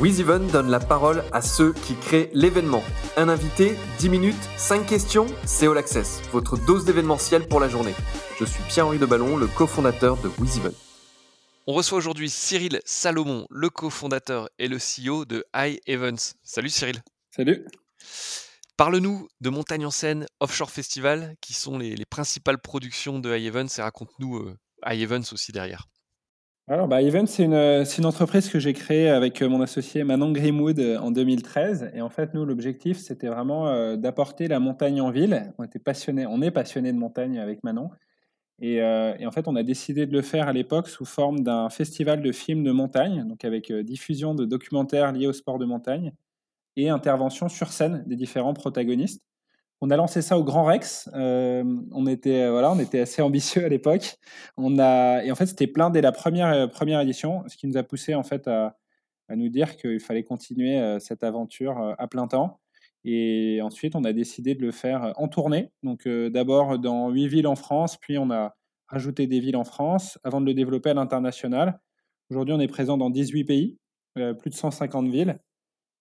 WizEven donne la parole à ceux qui créent l'événement. Un invité, 10 minutes, 5 questions, c'est All Access, votre dose d'événementiel pour la journée. Je suis Pierre-Henri Deballon, le cofondateur de WizEven. On reçoit aujourd'hui Cyril Salomon, le cofondateur et le CEO de High Events. Salut Cyril. Salut. Parle-nous de Montagne en scène Offshore Festival, qui sont les, principales productions de High Events, et raconte-nous euh, High Events aussi derrière. Alors, bah, Event, c'est une, entreprise que j'ai créée avec euh, mon associé Manon Greenwood euh, en 2013. Et en fait, nous, l'objectif, c'était vraiment euh, d'apporter la montagne en ville. On était passionnés, on est passionné de montagne avec Manon. Et, et, en fait, on a décidé de le faire à l'époque sous forme d'un festival de films de montagne, donc avec diffusion de documentaires liés au sport de montagne et intervention sur scène des différents protagonistes. On a lancé ça au Grand Rex. Euh, on était euh, voilà, on était assez ambitieux à l'époque. On a et en fait c'était plein dès la première euh, première édition, ce qui nous a poussé en fait à, à nous dire qu'il fallait continuer cette aventure à plein temps. Et ensuite on a décidé de le faire en tournée. Donc d'abord dans huit villes en France, puis on a rajouté des villes en France avant de le développer à l'international. Aujourd'hui on est présent dans 18 pays, plus de 150 villes.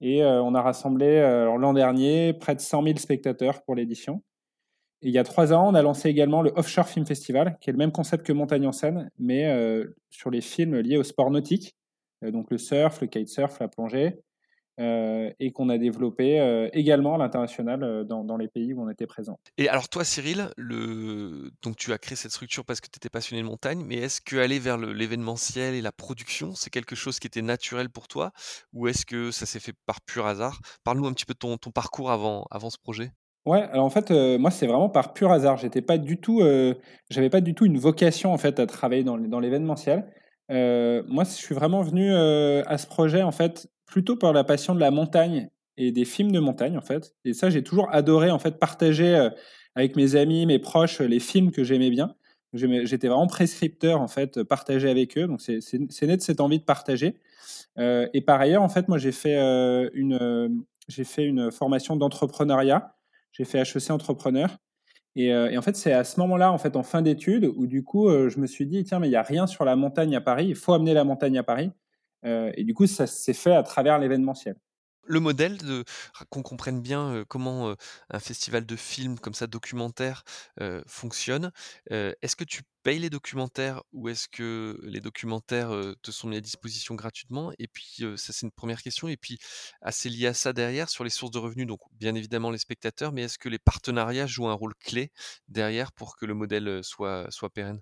Et euh, on a rassemblé euh, l'an dernier près de 100 000 spectateurs pour l'édition. Et il y a trois ans, on a lancé également le Offshore Film Festival, qui est le même concept que Montagne en scène, mais euh, sur les films liés au sport nautique, donc le surf, le kitesurf, la plongée, euh, et qu'on a développé euh, également à l'international euh, dans, les pays où on était présent. Et alors toi Cyril, le... donc tu as créé cette structure parce que tu étais passionné de montagne, mais est-ce que aller vers l'événementiel et la production, c'est quelque chose qui était naturel pour toi? Ou est-ce que ça s'est fait par pur hasard? Parle-nous un petit peu de ton, ton parcours avant, avant ce projet. Ouais, alors en fait, moi c'est vraiment par pur hasard. J'étais pas du tout, j'avais pas du tout une vocation en fait à travailler dans, dans l'événementiel. moi, je suis vraiment venu à ce projet en fait plutôt par la passion de la montagne et des films de montagne en fait. Et ça, j'ai toujours adoré en fait partager euh, avec mes amis, mes proches, les films que j'aimais bien. J'étais vraiment prescripteur en fait, partager avec eux. Donc c'est né de cette envie de partager. Euh, et par ailleurs, en fait, moi j'ai fait euh, une j'ai fait une formation d'entrepreneuriat. J'ai fait HEC entrepreneur. Et, et en fait, c'est à ce moment-là, en fait, en fin d'études, où du coup, je me suis dit tiens, mais il y a rien sur la montagne à Paris. Il faut amener la montagne à Paris. Euh, et du coup, ça s'est fait à travers l'événementiel le modèle, de, qu'on comprenne bien comment un festival de films comme ça, documentaire, fonctionne. est-ce que tu payes les documentaires ou est-ce que les documentaires te sont mis à disposition gratuitement? Et puis, ça c'est une première question. Et puis, assez lié à ça derrière, sur les sources de revenus, donc bien évidemment les spectateurs, mais est-ce que les partenariats jouent un rôle clé derrière pour que le modèle soit, soit pérenne?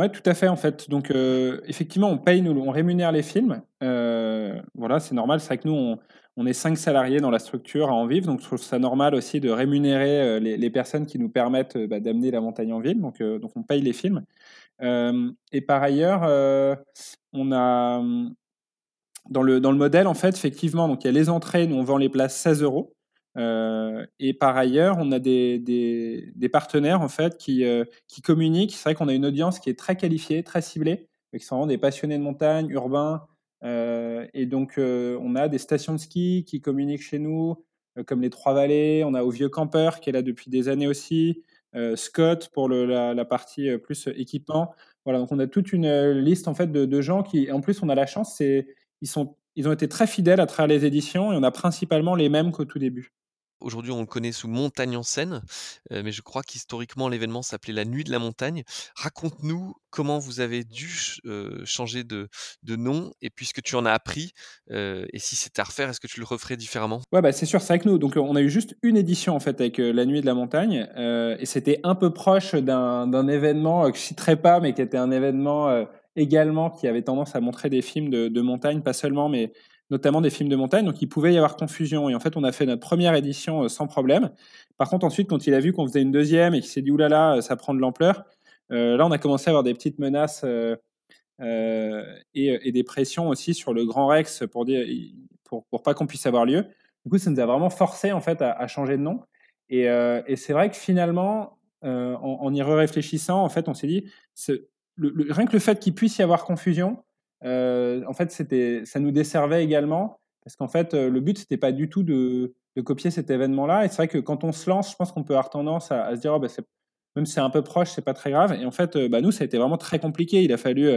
Oui, tout à fait, en fait. Donc, euh, effectivement, on paye, nous, on rémunère les films. Euh, voilà, c'est normal. C'est vrai que nous, on, est cinq salariés dans la structure à en vivre. Donc, je trouve ça normal aussi de rémunérer euh, les, personnes qui nous permettent bah, d'amener la montagne en ville. Donc, on paye les films. et par ailleurs, on a. Dans le, dans le modèle, en fait, effectivement, donc il y a les entrées, nous on vend les places 16 euros. Euh, et par ailleurs, on a des, des, partenaires en fait qui, euh, qui communiquent. C'est vrai qu'on a une audience qui est très qualifiée, très ciblée, qui sont vraiment des passionnés de montagne, urbains. Euh, et donc, on a des stations de ski qui communiquent chez nous, comme les Trois Vallées. On a au Vieux Campeur qui est là depuis des années aussi. Scott pour la, partie plus équipement. Voilà, donc on a toute une liste en fait de, de gens qui, en plus, on a la chance, c'est ils sont ils ont été très fidèles à travers les éditions et on a principalement les mêmes qu'au tout début. Aujourd'hui, on le connaît sous Montagne en Seine, euh, mais je crois qu'historiquement, l'événement s'appelait la Nuit de la Montagne. Raconte-nous comment vous avez dû euh, changer de, nom et puisque tu en as appris, euh, et si c'était à refaire, est-ce que tu le referais différemment? Ouais, bah, c'est sûr, c'est avec nous. Donc, on a eu juste une édition en fait avec la Nuit de la Montagne, et c'était un peu proche d'un événement que je citerai pas, mais qui était un événement également qui avait tendance à montrer des films de, de montagne, pas seulement, mais notamment des films de montagne, donc il pouvait y avoir confusion. Et en fait, on a fait notre première édition euh, sans problème. Par contre, ensuite, quand il a vu qu'on faisait une deuxième et qu'il s'est dit, oulala, euh, ça prend de l'ampleur, euh, là, on a commencé à avoir des petites menaces et, des pressions aussi sur le Grand Rex pour pour, pas qu'on puisse avoir lieu. Du coup, ça nous a vraiment forcé en fait à, changer de nom. Et, c'est vrai que finalement, en, y réfléchissant, en fait, on s'est dit, rien que le fait qu'il puisse y avoir confusion, en fait, c'était, ça nous desservait également parce qu'en fait, euh, le but c'était pas du tout de, de copier cet événement-là. Et c'est vrai que quand on se lance, je pense qu'on peut avoir tendance à, se dire, oh, bah, même si c'est un peu proche, c'est pas très grave. Et en fait, euh, bah, nous, ça a été vraiment très compliqué. Il a fallu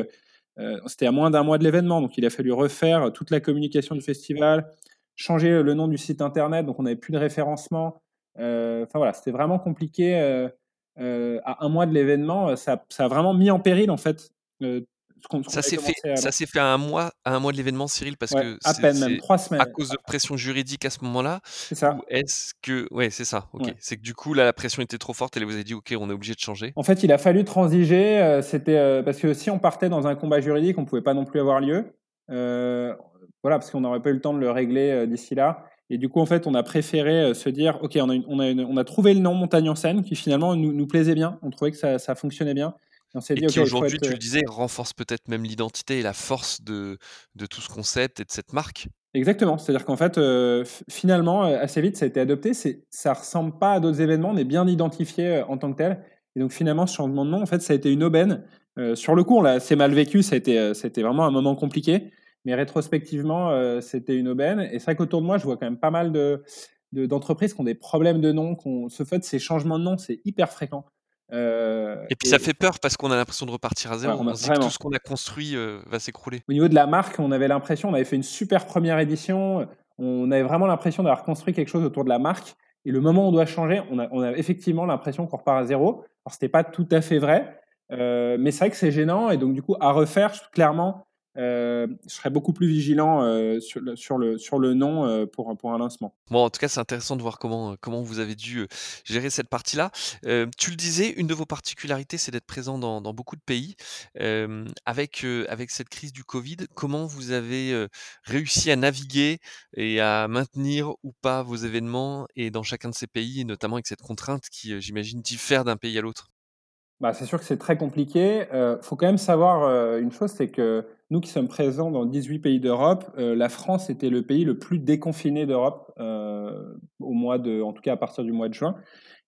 c'était à moins d'un mois de l'événement, donc il a fallu refaire toute la communication du festival, changer le nom du site internet, donc on n'avait plus de référencement. Enfin voilà, c'était vraiment compliqué. à un mois de l'événement, ça, ça, a vraiment mis en péril en fait ça s'est fait, ça s'est fait à un mois, à un mois de l'événement, Cyril, parce que à peine même trois semaines. À cause de pression juridique à ce moment-là. C'est ça. Est-ce que, ouais, c'est ça. Ok. C'est que du coup là, la pression était trop forte et vous avez dit, ok, on est obligé de changer. En fait, il a fallu transiger. Euh, c'était euh, parce que si on partait dans un combat juridique, on pouvait pas non plus avoir lieu. Euh, voilà, parce qu'on n'aurait pas eu le temps de le régler d'ici là. Et du coup, en fait, on a préféré se dire, ok, on a, on a, on a trouvé le nom Montagne en scène qui finalement nous, nous plaisait bien. On trouvait que ça, ça fonctionnait bien et qui aujourd'hui, tu le disais, renforce peut-être même l'identité et la force de, de tout ce concept et de cette marque. Exactement. C'est-à-dire qu'en fait, finalement, assez vite, ça a été adopté. Ça ressemble pas à d'autres événements, on est bien identifié en tant que tel. Et donc finalement, ce changement de nom, en fait, ça a été une aubaine. sur le coup, on l'a assez mal vécu. Ça a été, c'était vraiment un moment compliqué. Mais rétrospectivement, c'était une aubaine. Et c'est vrai qu'autour de moi, je vois quand même pas mal de, d'entreprises qui ont des problèmes de nom. Ce fait, ces changements de nom, c'est hyper fréquent. Euh, et puis ça fait peur parce qu'on a l'impression de repartir à zéro. on, se dit que tout ce qu'on a construit euh, va s'écrouler. Au niveau de la marque, on avait l'impression, on avait fait une super première édition, on avait vraiment l'impression d'avoir construit quelque chose autour de la marque. Et le moment où on doit changer, on a, on a effectivement l'impression qu'on repart à zéro. Alors c'était pas tout à fait vrai, euh, mais c'est vrai que c'est gênant. Et donc du coup, à refaire, clairement, euh, je serais beaucoup plus vigilant euh, sur, le, sur, le, sur le nom euh, pour, pour un lancement. Bon, en tout cas, c'est intéressant de voir comment, comment vous avez dû gérer cette partie-là. tu le disais, une de vos particularités, c'est d'être présent dans, dans, beaucoup de pays. avec, avec cette crise du Covid, comment vous avez réussi à naviguer et à maintenir ou pas vos événements et dans chacun de ces pays, notamment avec cette contrainte qui, j'imagine, diffère d'un pays à l'autre? Bah, c'est sûr que c'est très compliqué. Il euh, faut quand même savoir euh, une chose, c'est que nous qui sommes présents dans 18 pays d'Europe, euh, la France était le pays le plus déconfiné d'Europe au mois de, en tout cas à partir du mois de juin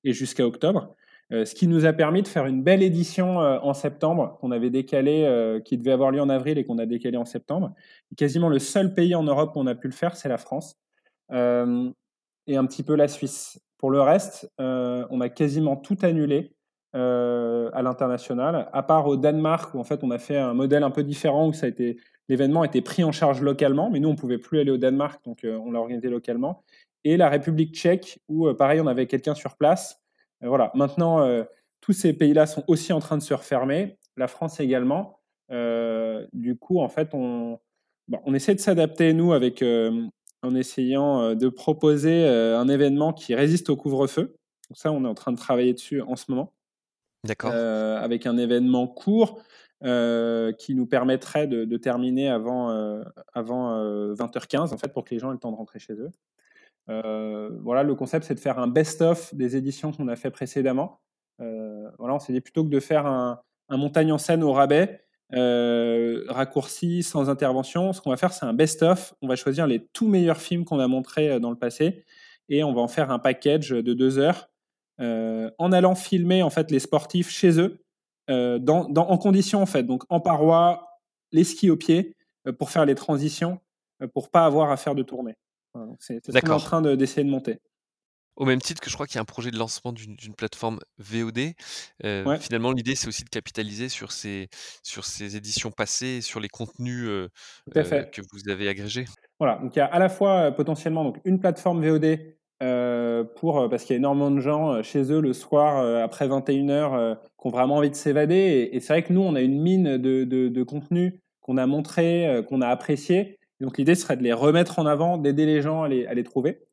et jusqu'à octobre. ce qui nous a permis de faire une belle édition en septembre qu'on avait décalé, qui devait avoir lieu en avril et qu'on a décalé en septembre. quasiment le seul pays en Europe où on a pu le faire, c'est la France et un petit peu la Suisse. Pour le reste, on a quasiment tout annulé. Euh, à l'international, à part au Danemark où en fait on a fait un modèle un peu différent où ça a été l'événement a été pris en charge localement, mais nous on pouvait plus aller au Danemark donc euh, on l'a organisé localement. Et la République tchèque où euh, pareil on avait quelqu'un sur place. voilà, maintenant tous ces pays-là sont aussi en train de se refermer, la France également. du coup en fait on on essaie de s'adapter nous avec en essayant de proposer un événement qui résiste au couvre-feu. ça, on est en train de travailler dessus en ce moment. Euh, avec un événement court euh, qui nous permettrait de, terminer avant, euh, avant 20h15, en fait, pour que les gens aient le temps de rentrer chez eux. voilà, le concept, c'est de faire un best-of des éditions qu'on a fait précédemment. voilà, on s'est dit plutôt que de faire un, un montagne en scène au rabais, raccourci, sans intervention, ce qu'on va faire, c'est un best-of. On va choisir les tout meilleurs films qu'on a montrés dans le passé et on va en faire un package de deux heures euh, en allant filmer en fait les sportifs chez eux, euh, dans, en condition en fait, donc en paroi, les skis au pied, euh, pour faire les transitions, pour pas avoir à faire de tournée. c'est ce qu'on est en train d'essayer de, monter. Au même titre que je crois qu'il y a un projet de lancement d'une plateforme VOD. Finalement, l'idée, c'est aussi de capitaliser sur ces, sur ces éditions passées, sur les contenus que vous avez agrégés. Voilà, donc il y a à la fois potentiellement donc, une plateforme VOD euh, pour, parce qu'il y a énormément de gens euh, chez eux le soir euh, après 21h qui ont vraiment envie de s'évader. Et, c'est vrai que nous, on a une mine de, de, de contenu qu'on a montré, qu'on a apprécié. donc l'idée serait de les remettre en avant, d'aider les gens à les, à les trouver.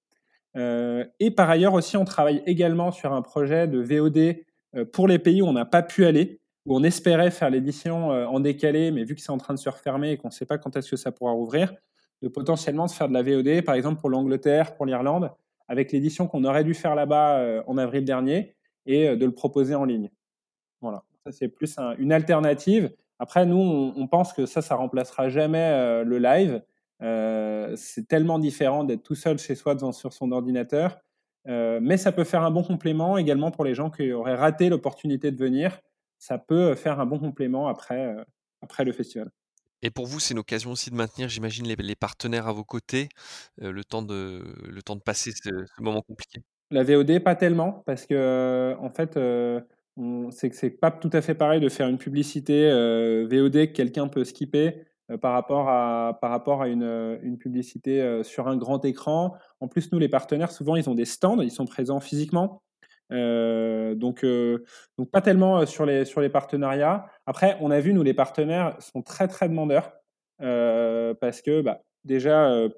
et par ailleurs aussi, on travaille également sur un projet de VOD pour les pays où on n'a pas pu aller, où on espérait faire l'édition en décalé, mais vu que c'est en train de se refermer et qu'on ne sait pas quand est-ce que ça pourra rouvrir, de potentiellement se faire de la VOD, par exemple pour l'Angleterre, pour l'Irlande, avec l'édition qu'on aurait dû faire là-bas euh, en avril dernier et euh, de le proposer en ligne. Voilà, ça c'est plus une alternative. Après, nous, on, pense que ça, ça remplacera jamais euh, le live. c'est tellement différent d'être tout seul chez soi devant, sur son ordinateur. mais ça peut faire un bon complément également pour les gens qui auraient raté l'opportunité de venir. Ça peut faire un bon complément après, après le festival. Et pour vous, c'est une occasion aussi de maintenir, j'imagine, les, partenaires à vos côtés, le, temps de, le temps de passer ce, moment compliqué? La VOD, pas tellement, parce que en fait, c'est que c'est pas tout à fait pareil de faire une publicité VOD que quelqu'un peut skipper par rapport à, par rapport à une, une publicité sur un grand écran. En plus, nous, les partenaires, souvent, ils ont des stands, ils sont présents physiquement. Donc, donc, pas tellement sur les, sur les partenariats. Après, on a vu, nous, les partenaires sont très, très demandeurs parce que bah, déjà,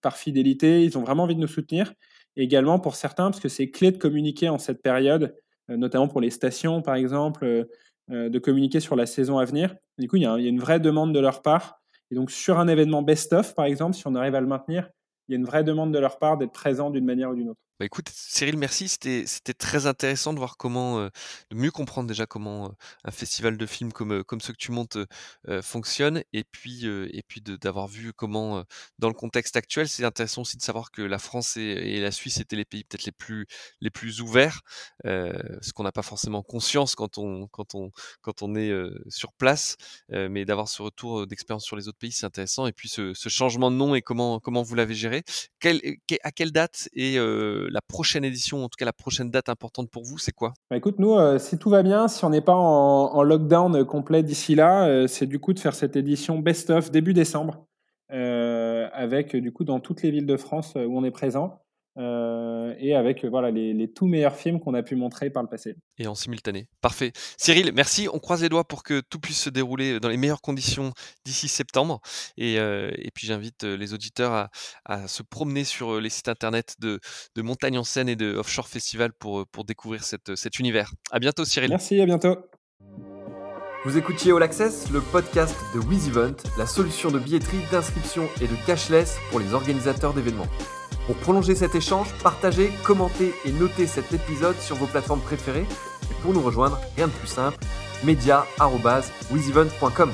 par fidélité, ils ont vraiment envie de nous soutenir. Et également pour certains, parce que c'est clé de communiquer en cette période, notamment pour les stations, par exemple, de communiquer sur la saison à venir. Du coup, il y, a, il y a une vraie demande de leur part. Et donc, sur un événement best-of, par exemple, si on arrive à le maintenir, il y a une vraie demande de leur part d'être présent d'une manière ou d'une autre. Bah, écoute, Cyril, merci. C'était, c'était très intéressant de voir comment, de mieux comprendre déjà comment un festival de films comme, comme ceux que tu montes fonctionne. Et puis, et puis d'avoir vu comment, dans le contexte actuel, c'est intéressant aussi de savoir que la France et, la Suisse étaient les pays peut-être les plus, les plus ouverts, ce qu'on n'a pas forcément conscience quand on, quand on, quand on est sur place. mais d'avoir ce retour d'expérience sur les autres pays, c'est intéressant. Et puis ce, ce, changement de nom et comment, comment vous l'avez géré. à quelle date la prochaine édition, en tout cas la prochaine date importante pour vous, c'est quoi? Bah, Écoute, nous, euh, si tout va bien, si on n'est pas en, lockdown complet d'ici là, euh, c'est du coup de faire cette édition best-of début décembre, euh, avec du coup dans toutes les villes de France où on est présent. Euh, et avec euh, voilà, les, les, tout meilleurs films qu'on a pu montrer par le passé. Et en simultané. Parfait. Cyril, merci. On croise les doigts pour que tout puisse se dérouler dans les meilleures conditions d'ici septembre. Et, euh, et puis j'invite les auditeurs à, à, se promener sur les sites internet de, de Montagne en Seine et de Offshore Festival pour, pour découvrir cette, cet univers. À bientôt, Cyril. Merci, à bientôt. Vous écoutiez All Access, le podcast de WizEvent, la solution de billetterie, d'inscription et de cashless pour les organisateurs d'événements. Pour prolonger cet échange, partagez, commentez et notez cet épisode sur vos plateformes préférées. Et pour nous rejoindre, rien de plus simple, media.wizevent.com.